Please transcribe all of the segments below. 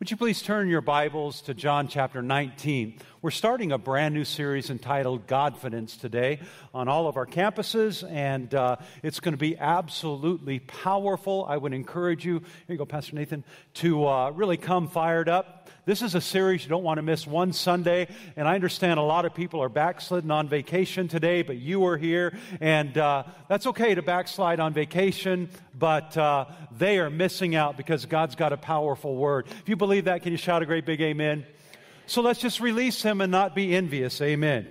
Would you please turn your Bibles to John chapter 19? We're starting a brand new series entitled Godfidence today on all of our campuses, and uh, it's going to be absolutely powerful. I would encourage you, here you go, Pastor Nathan, to uh, really come fired up. This is a series you don't want to miss one Sunday, and I understand a lot of people are backslidden on vacation today, but you are here, and uh, that's okay to backslide on vacation, but uh, they are missing out because God's got a powerful word. If you believe that, can you shout a great big amen? So let's just release him and not be envious. Amen.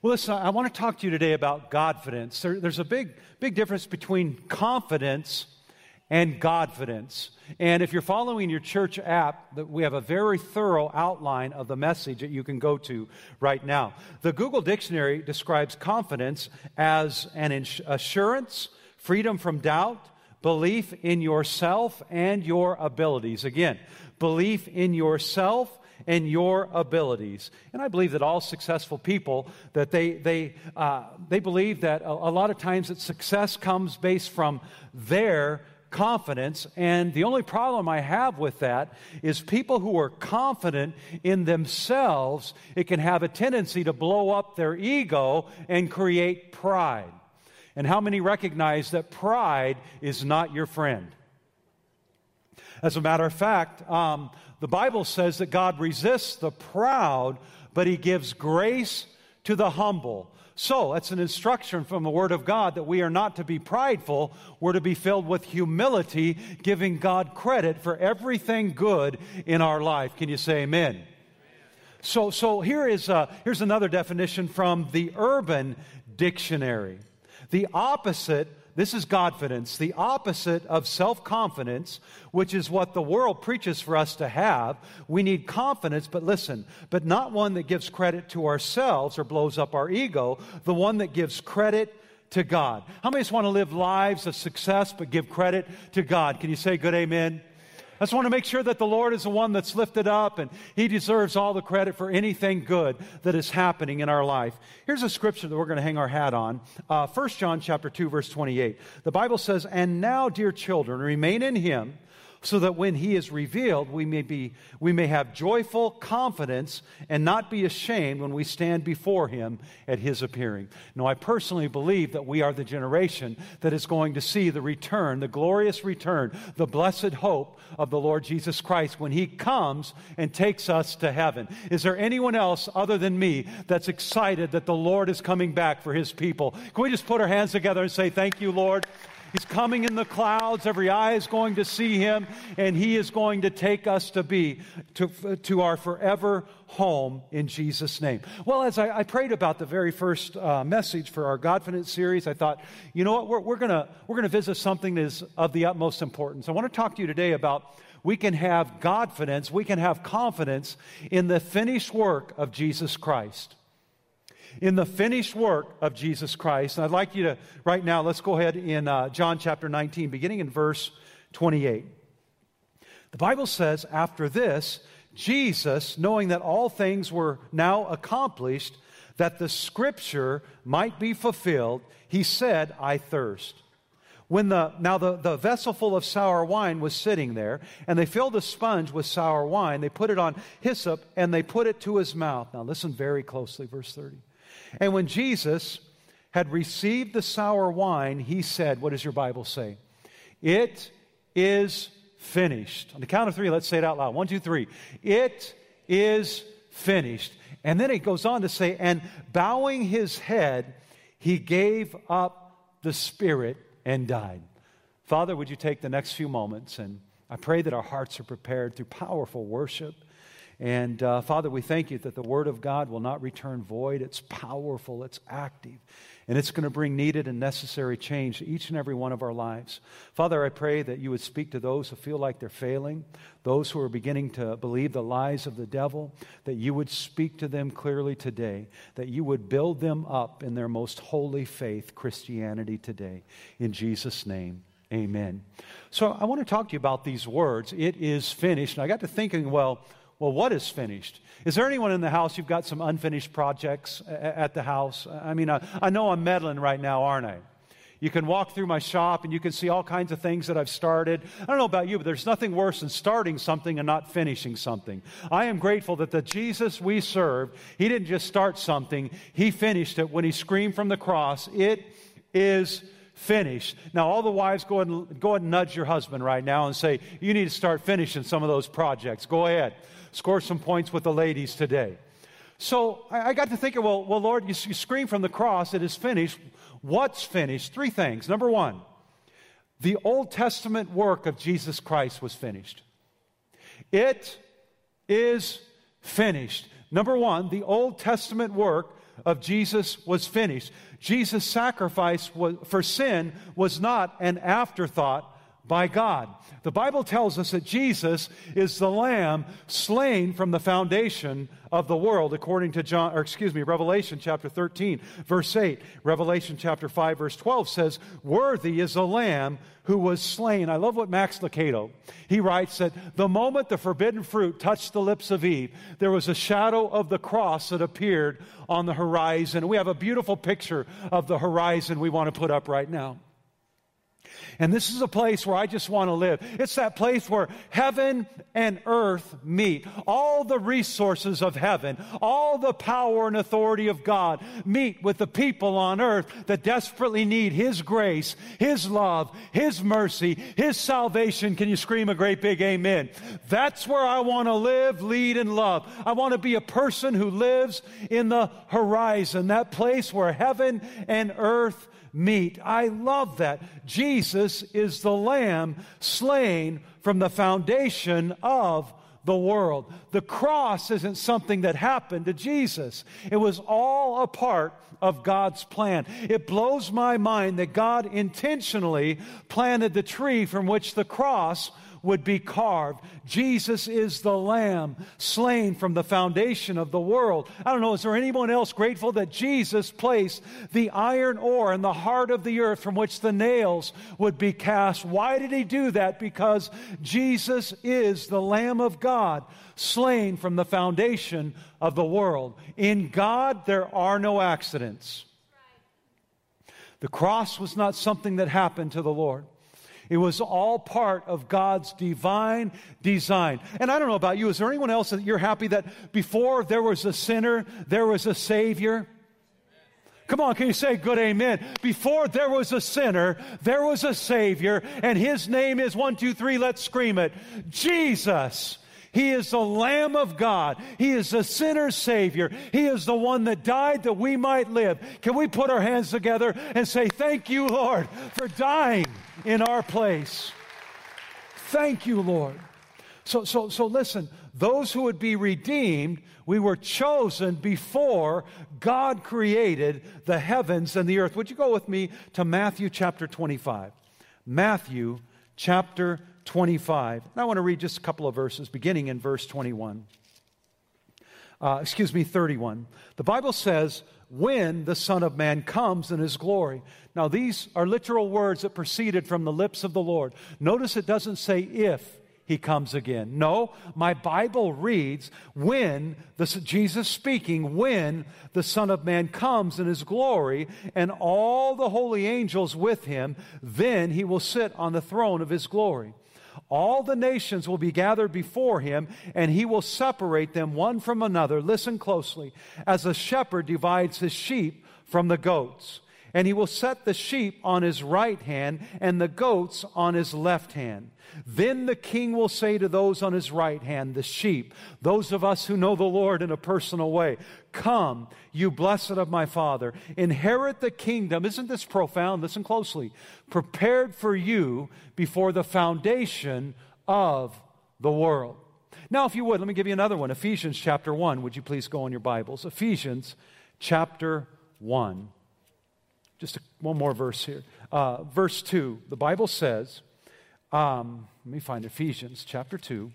Well, listen, I want to talk to you today about confidence. There, there's a big, big difference between confidence and Godfidence. And if you're following your church app, that we have a very thorough outline of the message that you can go to right now. The Google Dictionary describes confidence as an assurance, freedom from doubt, belief in yourself and your abilities. Again, belief in yourself and your abilities. And I believe that all successful people that they they uh, they believe that a, a lot of times that success comes based from their confidence. And the only problem I have with that is people who are confident in themselves, it can have a tendency to blow up their ego and create pride. And how many recognize that pride is not your friend? As a matter of fact, um, the Bible says that God resists the proud, but He gives grace to the humble. So, that's an instruction from the Word of God that we are not to be prideful. We're to be filled with humility, giving God credit for everything good in our life. Can you say amen? So, so here is, uh, here's another definition from the Urban Dictionary. The opposite this is confidence, the opposite of self confidence, which is what the world preaches for us to have. We need confidence, but listen, but not one that gives credit to ourselves or blows up our ego, the one that gives credit to God. How many just want to live lives of success but give credit to God? Can you say good amen? I just want to make sure that the Lord is the one that's lifted up and He deserves all the credit for anything good that is happening in our life. Here's a scripture that we're going to hang our hat on. Uh, 1 John chapter 2, verse 28. The Bible says, And now, dear children, remain in Him so that when he is revealed, we may, be, we may have joyful confidence and not be ashamed when we stand before him at his appearing. Now, I personally believe that we are the generation that is going to see the return, the glorious return, the blessed hope of the Lord Jesus Christ when he comes and takes us to heaven. Is there anyone else other than me that's excited that the Lord is coming back for his people? Can we just put our hands together and say, Thank you, Lord? He's coming in the clouds. Every eye is going to see him, and he is going to take us to be to, to our forever home in Jesus' name. Well, as I, I prayed about the very first uh, message for our Godfidence series, I thought, you know what, we're, we're going to we're gonna visit something that is of the utmost importance. I want to talk to you today about we can have Godfidence, we can have confidence in the finished work of Jesus Christ in the finished work of Jesus Christ. And I'd like you to, right now, let's go ahead in uh, John chapter 19, beginning in verse 28. The Bible says, after this, Jesus, knowing that all things were now accomplished, that the scripture might be fulfilled, he said, I thirst. When the, now the, the vessel full of sour wine was sitting there, and they filled a sponge with sour wine. They put it on hyssop, and they put it to his mouth. Now listen very closely, verse 30. And when Jesus had received the sour wine, he said, What does your Bible say? It is finished. On the count of three, let's say it out loud. One, two, three. It is finished. And then it goes on to say, And bowing his head, he gave up the spirit and died. Father, would you take the next few moments and I pray that our hearts are prepared through powerful worship and uh, Father, we thank you that the Word of God will not return void. It's powerful, it's active, and it's going to bring needed and necessary change to each and every one of our lives. Father, I pray that you would speak to those who feel like they're failing, those who are beginning to believe the lies of the devil, that you would speak to them clearly today, that you would build them up in their most holy faith, Christianity today. In Jesus' name. Amen. So I want to talk to you about these words. It is finished. And I got to thinking, well, well, what is finished? Is there anyone in the house you've got some unfinished projects at the house? I mean, I, I know I'm meddling right now, aren't I? You can walk through my shop and you can see all kinds of things that I've started. I don't know about you, but there's nothing worse than starting something and not finishing something. I am grateful that the Jesus we serve, he didn't just start something, he finished it when he screamed from the cross, It is finished. Now, all the wives, go ahead, and, go ahead and nudge your husband right now and say, You need to start finishing some of those projects. Go ahead. Score some points with the ladies today. So I, I got to thinking, well, well Lord, you, you scream from the cross, it is finished. What's finished? Three things. Number one, the Old Testament work of Jesus Christ was finished. It is finished. Number one, the Old Testament work of Jesus was finished. Jesus' sacrifice was, for sin was not an afterthought by God. The Bible tells us that Jesus is the lamb slain from the foundation of the world according to John or excuse me Revelation chapter 13 verse 8. Revelation chapter 5 verse 12 says, "Worthy is the lamb who was slain." I love what Max Lucado. He writes that the moment the forbidden fruit touched the lips of Eve, there was a shadow of the cross that appeared on the horizon. We have a beautiful picture of the horizon we want to put up right now. And this is a place where I just want to live. It's that place where heaven and earth meet. All the resources of heaven, all the power and authority of God meet with the people on earth that desperately need His grace, His love, His mercy, His salvation. Can you scream a great big amen? That's where I want to live, lead, and love. I want to be a person who lives in the horizon, that place where heaven and earth meet. I love that. Jesus is the Lamb slain from the foundation of the world. The cross isn't something that happened to Jesus, it was all a part of God's plan. It blows my mind that God intentionally planted the tree from which the cross would be carved. Jesus is the Lamb slain from the foundation of the world. I don't know, is there anyone else grateful that Jesus placed the iron ore in the heart of the earth from which the nails would be cast? Why did he do that? Because Jesus is the Lamb of God slain from the foundation of the world. In God, there are no accidents. The cross was not something that happened to the Lord. It was all part of God's divine design. And I don't know about you, is there anyone else that you're happy that before there was a sinner, there was a Savior? Come on, can you say good amen? Before there was a sinner, there was a Savior, and His name is one, two, three, let's scream it Jesus. He is the Lamb of God. He is the sinner's Savior. He is the one that died that we might live. Can we put our hands together and say, Thank you, Lord, for dying in our place? Thank you, Lord. So, so, so listen, those who would be redeemed, we were chosen before God created the heavens and the earth. Would you go with me to Matthew chapter 25? Matthew chapter 25. And I want to read just a couple of verses, beginning in verse 21. Uh, excuse me, 31. The Bible says, when the Son of Man comes in his glory. Now, these are literal words that proceeded from the lips of the Lord. Notice it doesn't say if he comes again. No, my Bible reads when the, Jesus speaking, when the Son of Man comes in his glory and all the holy angels with him, then he will sit on the throne of his glory. All the nations will be gathered before him, and he will separate them one from another. Listen closely. As a shepherd divides his sheep from the goats. And he will set the sheep on his right hand and the goats on his left hand. Then the king will say to those on his right hand, the sheep, those of us who know the Lord in a personal way, Come, you blessed of my Father, inherit the kingdom. Isn't this profound? Listen closely. Prepared for you before the foundation of the world. Now, if you would, let me give you another one Ephesians chapter 1. Would you please go on your Bibles? Ephesians chapter 1. Just a, one more verse here. Uh, verse 2, the Bible says, um, let me find Ephesians chapter 2.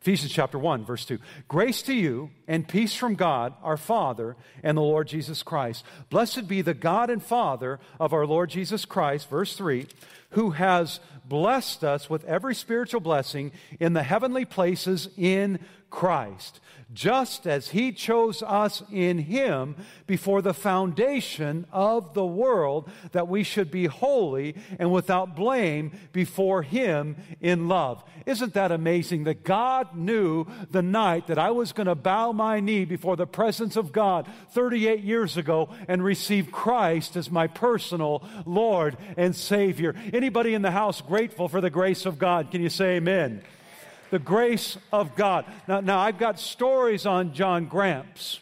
Ephesians chapter 1, verse 2. Grace to you and peace from God, our Father, and the Lord Jesus Christ. Blessed be the God and Father of our Lord Jesus Christ, verse 3, who has blessed us with every spiritual blessing in the heavenly places in Christ, just as He chose us in Him before the foundation of the world, that we should be holy and without blame before Him in love. Isn't that amazing that God knew the night that I was going to bow my knee before the presence of God 38 years ago and receive Christ as my personal Lord and Savior? Anybody in the house grateful for the grace of God? Can you say amen? The grace of God. Now, now I've got stories on John Gramps.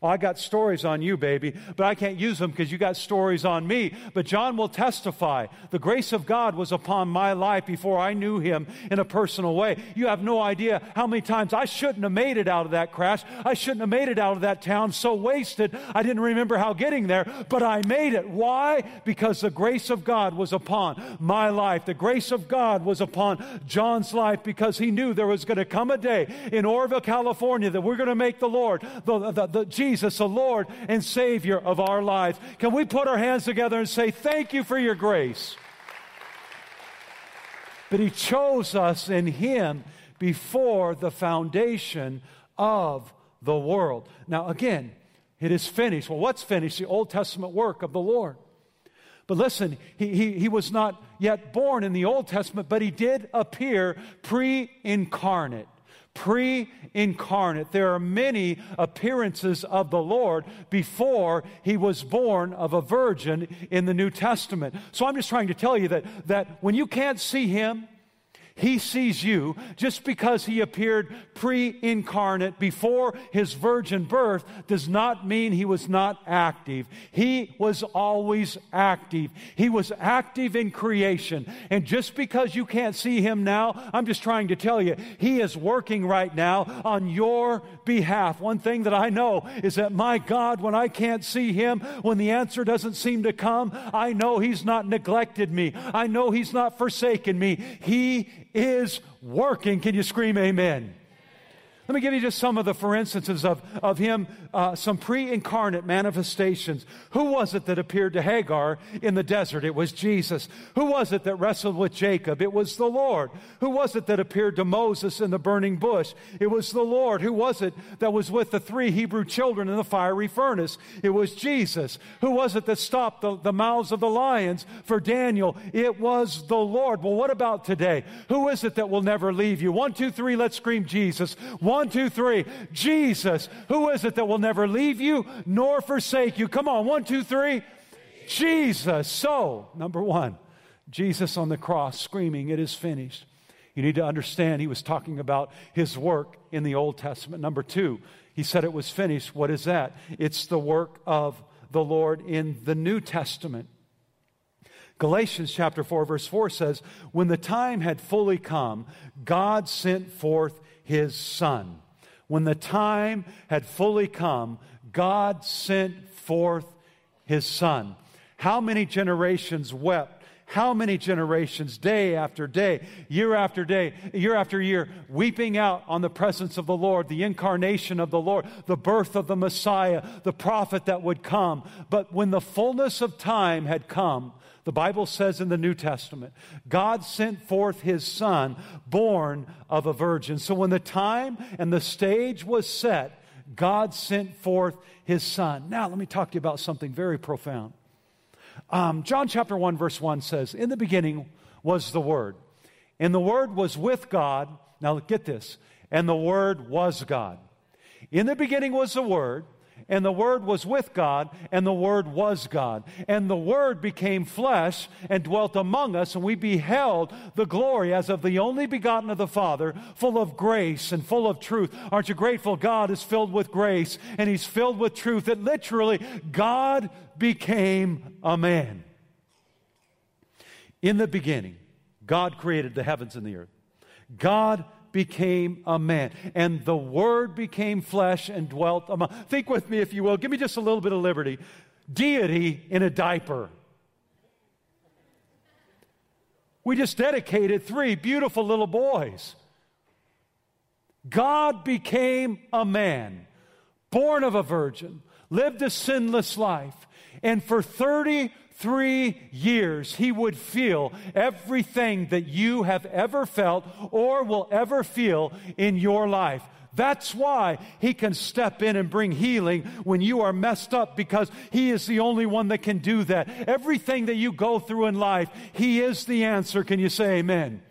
Well, I got stories on you, baby, but I can't use them because you got stories on me. But John will testify. The grace of God was upon my life before I knew him in a personal way. You have no idea how many times I shouldn't have made it out of that crash. I shouldn't have made it out of that town so wasted. I didn't remember how getting there, but I made it. Why? Because the grace of God was upon my life. The grace of God was upon John's life because he knew there was going to come a day in Oroville, California that we're going to make the Lord, the, the, the Jesus, the Lord and Savior of our lives. Can we put our hands together and say, Thank you for your grace? But He chose us in Him before the foundation of the world. Now, again, it is finished. Well, what's finished? The Old Testament work of the Lord. But listen, he, he, he was not yet born in the Old Testament, but he did appear pre incarnate pre incarnate. There are many appearances of the Lord before he was born of a virgin in the New Testament. So I'm just trying to tell you that, that when you can't see him, he sees you just because he appeared pre incarnate before his virgin birth does not mean he was not active. He was always active. He was active in creation. And just because you can't see him now, I'm just trying to tell you, he is working right now on your behalf. One thing that I know is that my God, when I can't see him, when the answer doesn't seem to come, I know he's not neglected me. I know he's not forsaken me. He is working. Can you scream amen? Let me give you just some of the for instances of, of him, uh, some pre incarnate manifestations. Who was it that appeared to Hagar in the desert? It was Jesus. Who was it that wrestled with Jacob? It was the Lord. Who was it that appeared to Moses in the burning bush? It was the Lord. Who was it that was with the three Hebrew children in the fiery furnace? It was Jesus. Who was it that stopped the, the mouths of the lions for Daniel? It was the Lord. Well, what about today? Who is it that will never leave you? One, two, three, let's scream Jesus. One, one, two, three. Jesus. Who is it that will never leave you nor forsake you? Come on. One, two, three. Jesus. So, number one, Jesus on the cross screaming, It is finished. You need to understand he was talking about his work in the Old Testament. Number two, he said it was finished. What is that? It's the work of the Lord in the New Testament. Galatians chapter 4, verse 4 says, When the time had fully come, God sent forth his son. When the time had fully come, God sent forth his son. How many generations wept? How many generations, day after day, year after day, year after year, weeping out on the presence of the Lord, the incarnation of the Lord, the birth of the Messiah, the prophet that would come. But when the fullness of time had come, the Bible says in the New Testament, God sent forth his son, born of a virgin. So when the time and the stage was set, God sent forth his son. Now, let me talk to you about something very profound. Um, John chapter 1, verse 1 says, In the beginning was the Word, and the Word was with God. Now, get this, and the Word was God. In the beginning was the Word and the Word was with God, and the Word was God. And the Word became flesh and dwelt among us, and we beheld the glory as of the only begotten of the Father, full of grace and full of truth. Aren't you grateful? God is filled with grace, and He's filled with truth. That literally, God became a man. In the beginning, God created the heavens and the earth. God became a man. And the Word became flesh and dwelt among. Think with me, if you will. Give me just a little bit of liberty. Deity in a diaper. We just dedicated three beautiful little boys. God became a man, born of a virgin, lived a sinless life, and for 33 years, he would feel everything that you have ever felt or will ever feel in your life. That's why He can step in and bring healing when you are messed up because He is the only one that can do that. Everything that you go through in life, He is the answer. Can you say amen?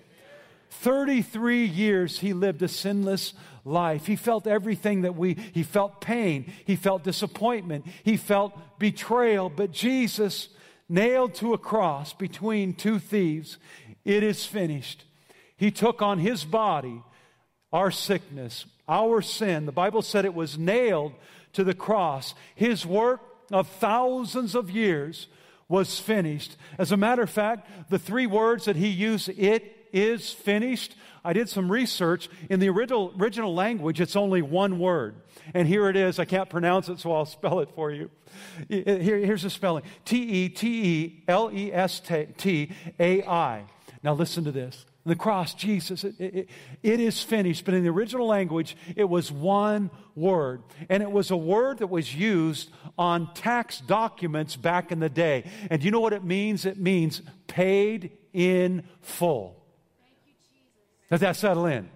33 years He lived a sinless life. He felt everything that we, he felt pain, he felt disappointment, he felt betrayal. But Jesus, nailed to a cross between two thieves, it is finished. He took on his body our sickness, our sin. The Bible said it was nailed to the cross. His work of thousands of years was finished. As a matter of fact, the three words that he used, it is finished, I did some research. In the original, original language, it's only one word. And here it is. I can't pronounce it, so I'll spell it for you. Here, here's the spelling T E T E L E S T A I. Now listen to this. The cross, Jesus, it, it, it is finished. But in the original language, it was one word. And it was a word that was used on tax documents back in the day. And you know what it means? It means paid in full. Let that settle in.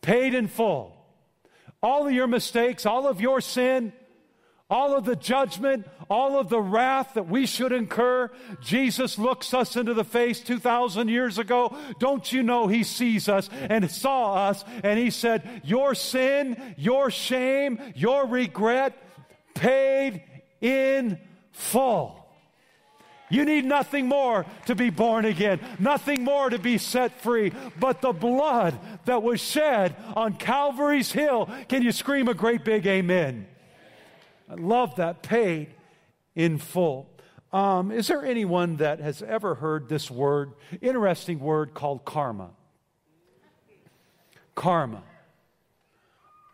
Paid in full. All of your mistakes, all of your sin, all of the judgment, all of the wrath that we should incur. Jesus looks us into the face 2,000 years ago. Don't you know He sees us and saw us and He said, Your sin, your shame, your regret, paid in full. You need nothing more to be born again, nothing more to be set free, but the blood that was shed on Calvary's Hill. Can you scream a great big amen? I love that paid in full. Um, is there anyone that has ever heard this word, interesting word called karma? Karma.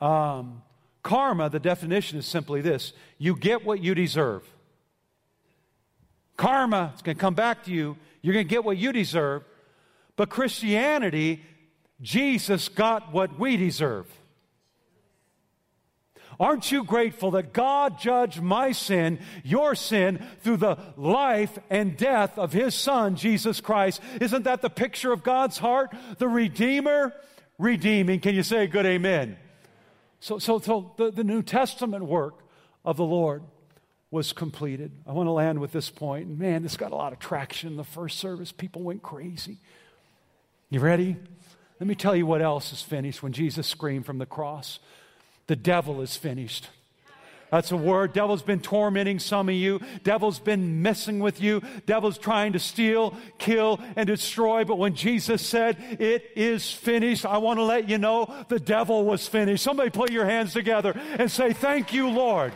Um, karma, the definition is simply this you get what you deserve. Karma is going to come back to you. You're going to get what you deserve. But Christianity, Jesus got what we deserve. Aren't you grateful that God judged my sin, your sin, through the life and death of His Son, Jesus Christ? Isn't that the picture of God's heart? The Redeemer redeeming. Can you say a good amen? So, so, so the, the New Testament work of the Lord was completed. I want to land with this point. Man, this got a lot of traction in the first service. People went crazy. You ready? Let me tell you what else is finished when Jesus screamed from the cross. The devil is finished. That's a word. Devil's been tormenting some of you. Devil's been messing with you. Devil's trying to steal, kill, and destroy. But when Jesus said, It is finished, I want to let you know the devil was finished. Somebody put your hands together and say, Thank you, Lord.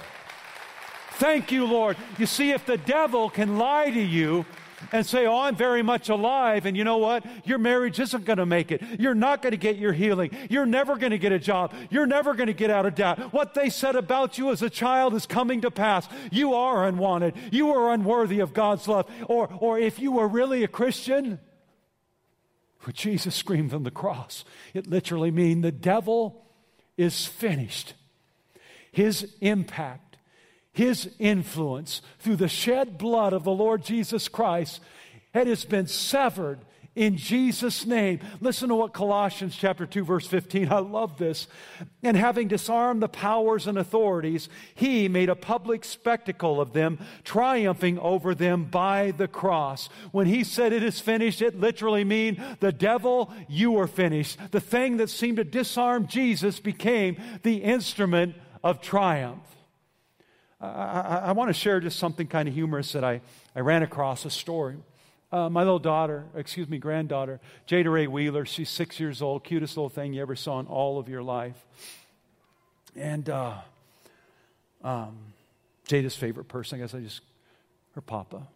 Thank you, Lord. You see, if the devil can lie to you, and say, Oh, I'm very much alive. And you know what? Your marriage isn't going to make it. You're not going to get your healing. You're never going to get a job. You're never going to get out of debt. What they said about you as a child is coming to pass. You are unwanted. You are unworthy of God's love. Or, or if you were really a Christian, what Jesus screamed from the cross, it literally means the devil is finished. His impact his influence through the shed blood of the Lord Jesus Christ, it has been severed in Jesus' name. Listen to what Colossians chapter 2 verse 15. I love this. And having disarmed the powers and authorities, he made a public spectacle of them, triumphing over them by the cross. When he said it is finished, it literally means the devil, you are finished. The thing that seemed to disarm Jesus became the instrument of triumph. I, I, I want to share just something kind of humorous that I, I ran across a story. Uh, my little daughter, excuse me, granddaughter, Jada Ray Wheeler, she's six years old, cutest little thing you ever saw in all of your life. And uh, um, Jada's favorite person, I guess I just, her papa.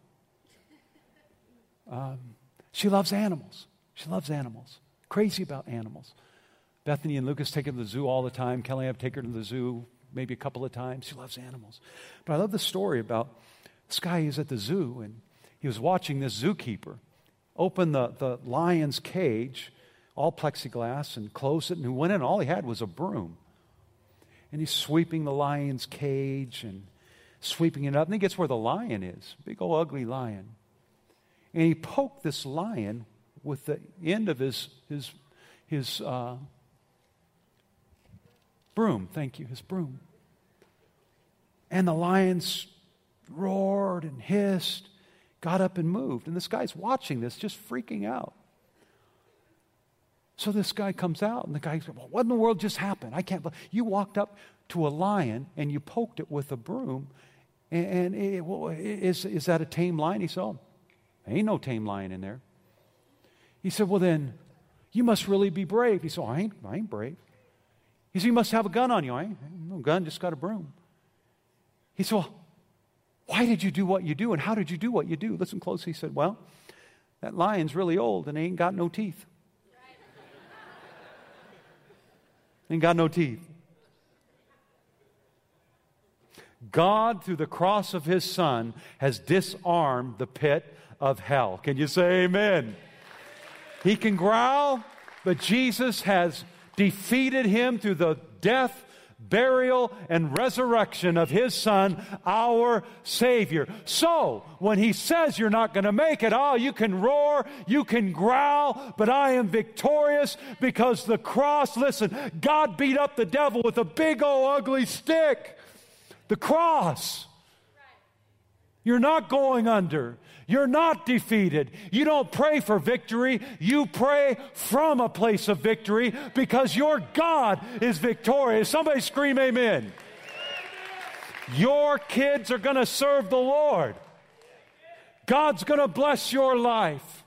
Um, she loves animals. She loves animals. Crazy about animals. Bethany and Lucas take her to the zoo all the time. Kelly and I take her to the zoo maybe a couple of times. He loves animals. But I love the story about this guy who's at the zoo and he was watching this zookeeper open the, the lion's cage, all plexiglass, and close it. And he went in, all he had was a broom. And he's sweeping the lion's cage and sweeping it up. And he gets where the lion is big old ugly lion. And he poked this lion with the end of his, his, his uh, broom. Thank you, his broom. And the lions roared and hissed, got up and moved. And this guy's watching this, just freaking out. So this guy comes out, and the guy says, well, What in the world just happened? I can't believe you walked up to a lion and you poked it with a broom. And, and it, well, is, is that a tame lion? He said, oh, Ain't no tame lion in there. He said, Well, then, you must really be brave. He said, oh, I, ain't, I ain't brave. He said, You must have a gun on you. I ain't no gun, just got a broom. He said, Well, why did you do what you do and how did you do what you do? Listen close. He said, Well, that lion's really old and he ain't got no teeth. ain't got no teeth. God, through the cross of his son, has disarmed the pit of hell. Can you say amen? He can growl, but Jesus has defeated him through the death, burial, and resurrection of his son, our Savior. So, when he says you're not going to make it, oh, you can roar, you can growl, but I am victorious because the cross, listen, God beat up the devil with a big old ugly stick. The cross. You're not going under. You're not defeated. You don't pray for victory. You pray from a place of victory because your God is victorious. Somebody scream amen. Your kids are going to serve the Lord. God's going to bless your life.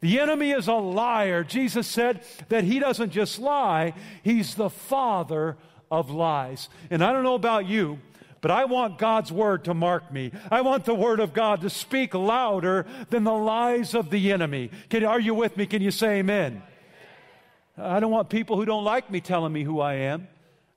The enemy is a liar. Jesus said that he doesn't just lie, he's the father of lies. And I don't know about you, but I want God's word to mark me. I want the word of God to speak louder than the lies of the enemy. Can, are you with me? Can you say amen? I don't want people who don't like me telling me who I am.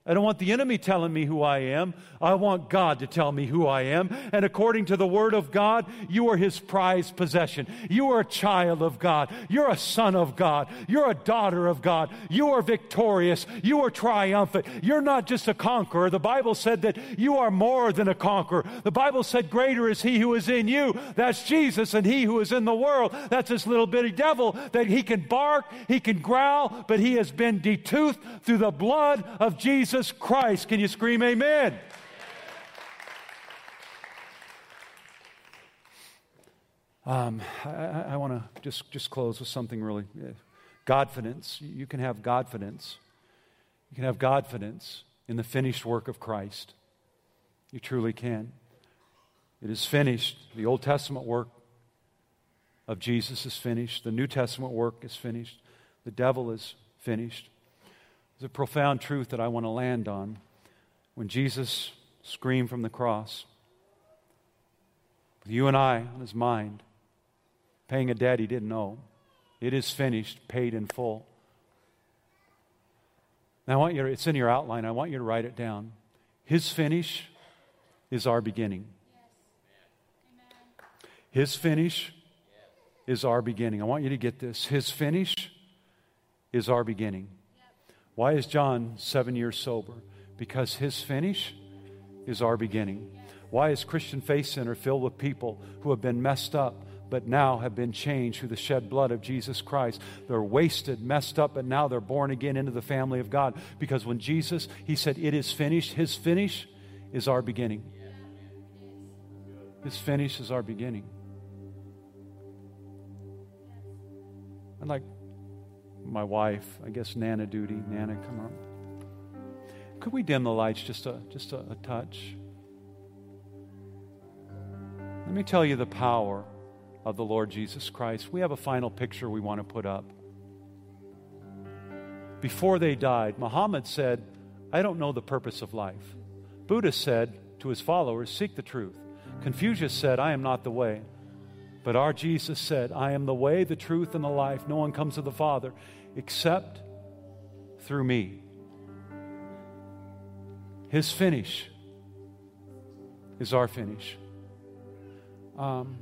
I don't want the enemy telling me who I am. I want God to tell me who I am. And according to the Word of God, you are His prized possession. You are a child of God. You're a son of God. You're a daughter of God. You are victorious. You are triumphant. You're not just a conqueror. The Bible said that you are more than a conqueror. The Bible said, Greater is He who is in you. That's Jesus. And He who is in the world, that's this little bitty devil that He can bark, He can growl, but He has been detoothed through the blood of Jesus Jesus Christ. Can you scream amen? Um, I, I want to just, just close with something really. Godfidence. You can have Godfidence. You can have Godfidence in the finished work of Christ. You truly can. It is finished. The Old Testament work of Jesus is finished. The New Testament work is finished. The devil is finished. There's a profound truth that I want to land on. When Jesus screamed from the cross, with you and I on his mind, paying a debt he didn't owe, it is finished, paid in full. Now, I want you to, it's in your outline. I want you to write it down. His finish is our beginning. His finish is our beginning. I want you to get this. His finish is our beginning. Why is John seven years sober? Because his finish is our beginning. Why is Christian Faith Center filled with people who have been messed up but now have been changed through the shed blood of Jesus Christ? They're wasted, messed up, but now they're born again into the family of God. Because when Jesus, He said, It is finished, His finish is our beginning. His finish is our beginning. I'd like my wife, I guess Nana duty. Nana, come on. Could we dim the lights just a just a, a touch? Let me tell you the power of the Lord Jesus Christ. We have a final picture we want to put up. Before they died, Muhammad said, I don't know the purpose of life. Buddha said to his followers, Seek the truth. Confucius said, I am not the way. But our Jesus said, I am the way, the truth, and the life. No one comes to the Father except through me. His finish is our finish. Um,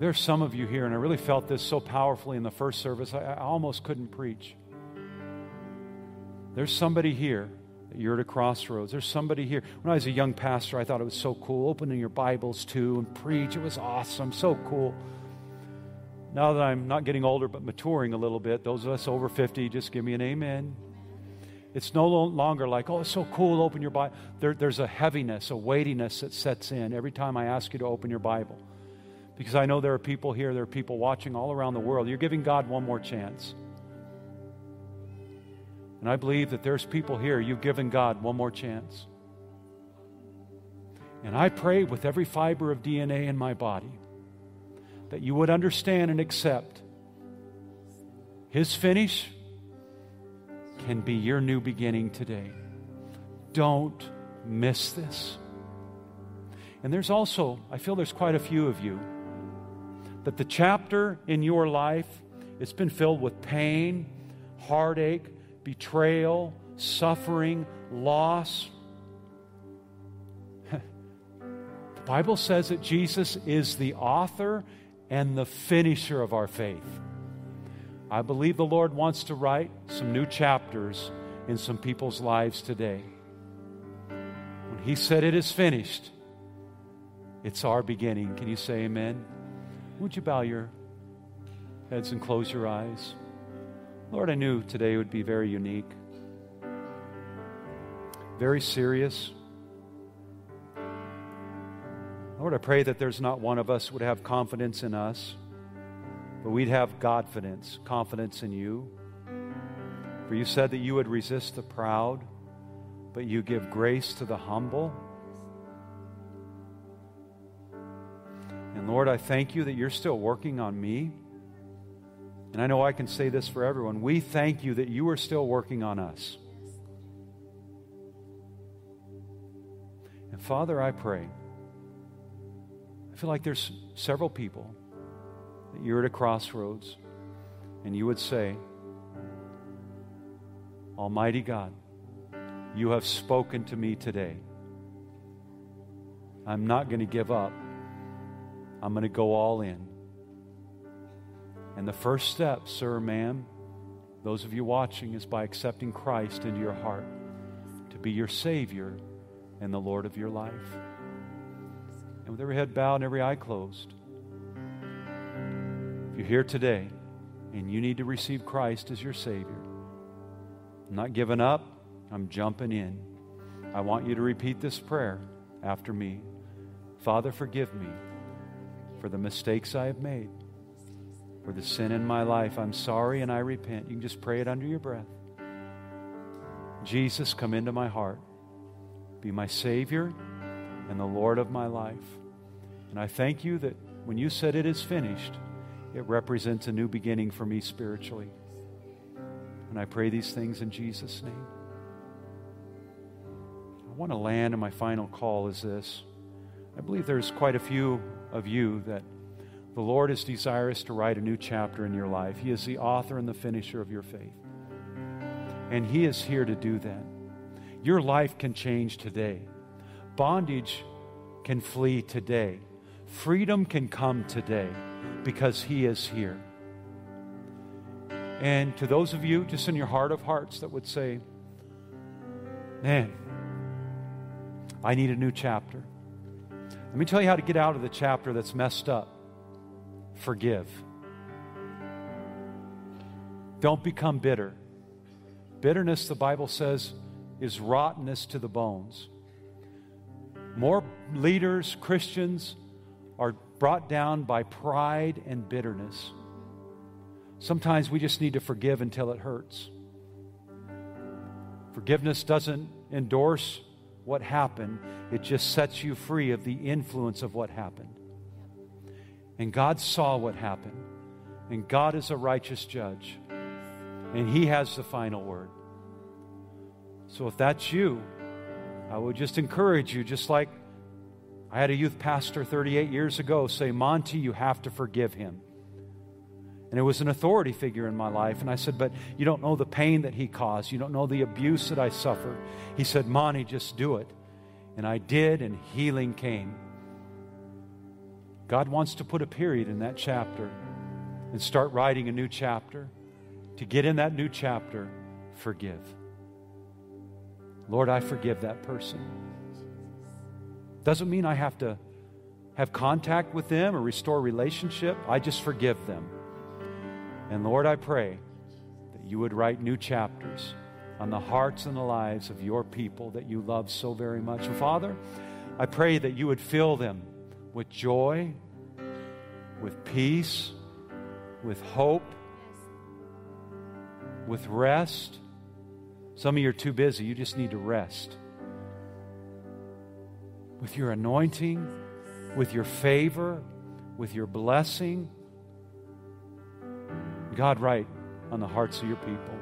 there's some of you here, and I really felt this so powerfully in the first service, I, I almost couldn't preach. There's somebody here you're at a crossroads. There's somebody here. When I was a young pastor, I thought it was so cool. Opening your Bibles too and preach. It was awesome, so cool. now that I'm not getting older but maturing a little bit, those of us over 50, just give me an amen. It's no longer like, oh, it's so cool, open your Bible. There, there's a heaviness, a weightiness that sets in every time I ask you to open your Bible. Because I know there are people here, there are people watching all around the world. You're giving God one more chance. And I believe that there's people here, you've given God one more chance. And I pray with every fiber of DNA in my body that you would understand and accept His finish can be your new beginning today. Don't miss this. And there's also, I feel there's quite a few of you, that the chapter in your life, it's been filled with pain, heartache, betrayal, suffering, loss. the Bible says that Jesus is the author and the finisher of our faith. I believe the Lord wants to write some new chapters in some people's lives today. When He said it is finished, it's our beginning. Can you say amen? Would you bow your heads and close your eyes? Lord, I knew today would be very unique, very serious. Lord, I pray that there's not one of us would have confidence in us but we'd have confidence, confidence in you. For you said that you would resist the proud, but you give grace to the humble. And Lord, I thank you that you're still working on me. And I know I can say this for everyone. We thank you that you are still working on us. And Father, I pray. I feel like there's several people that you're at a crossroads and you would say, Almighty God, you have spoken to me today. I'm not going to give up. I'm going to go all in. And the first step, sir, ma'am, those of you watching, is by accepting Christ into your heart to be your Savior and the Lord of your life. And with every head bowed and every eye closed, if you're here today and you need to receive Christ as your Savior, I'm not giving up, I'm jumping in. I want you to repeat this prayer after me. Father, forgive me for the mistakes I have made, for the sin in my life. I'm sorry and I repent. You can just pray it under your breath. Jesus, come into my heart. Be my Savior and the Lord of my life. And I thank you that when you said it is finished, it represents a new beginning for me spiritually. And I pray these things in Jesus' name. I want to land, and my final call is this. I believe there's quite a few of you that the Lord is desirous to write a new chapter in your life. He is the author and the finisher of your faith. And He is here to do that. Your life can change today. Bondage can flee today. Freedom can come today because He is here. And to those of you, just in your heart of hearts, that would say, Man, I need a new chapter. Let me tell you how to get out of the chapter that's messed up. Forgive. Don't become bitter. Bitterness, the Bible says, is rottenness to the bones. More leaders, Christians, are brought down by pride and bitterness. Sometimes we just need to forgive until it hurts. Forgiveness doesn't endorse what happened, it just sets you free of the influence of what happened. And God saw what happened, and God is a righteous judge, and He has the final word. So if that's you, I would just encourage you, just like I had a youth pastor 38 years ago say, Monty, you have to forgive him. And it was an authority figure in my life. And I said, But you don't know the pain that he caused. You don't know the abuse that I suffered. He said, Monty, just do it. And I did, and healing came. God wants to put a period in that chapter and start writing a new chapter. To get in that new chapter, forgive. Lord, I forgive that person. Doesn't mean I have to have contact with them or restore relationship. I just forgive them. And Lord, I pray that you would write new chapters on the hearts and the lives of your people that you love so very much. And Father, I pray that you would fill them with joy, with peace, with hope, with rest. Some of you are too busy. You just need to rest. With your anointing, with your favor, with your blessing. God, write on the hearts of your people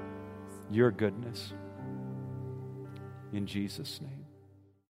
your goodness. In Jesus' name.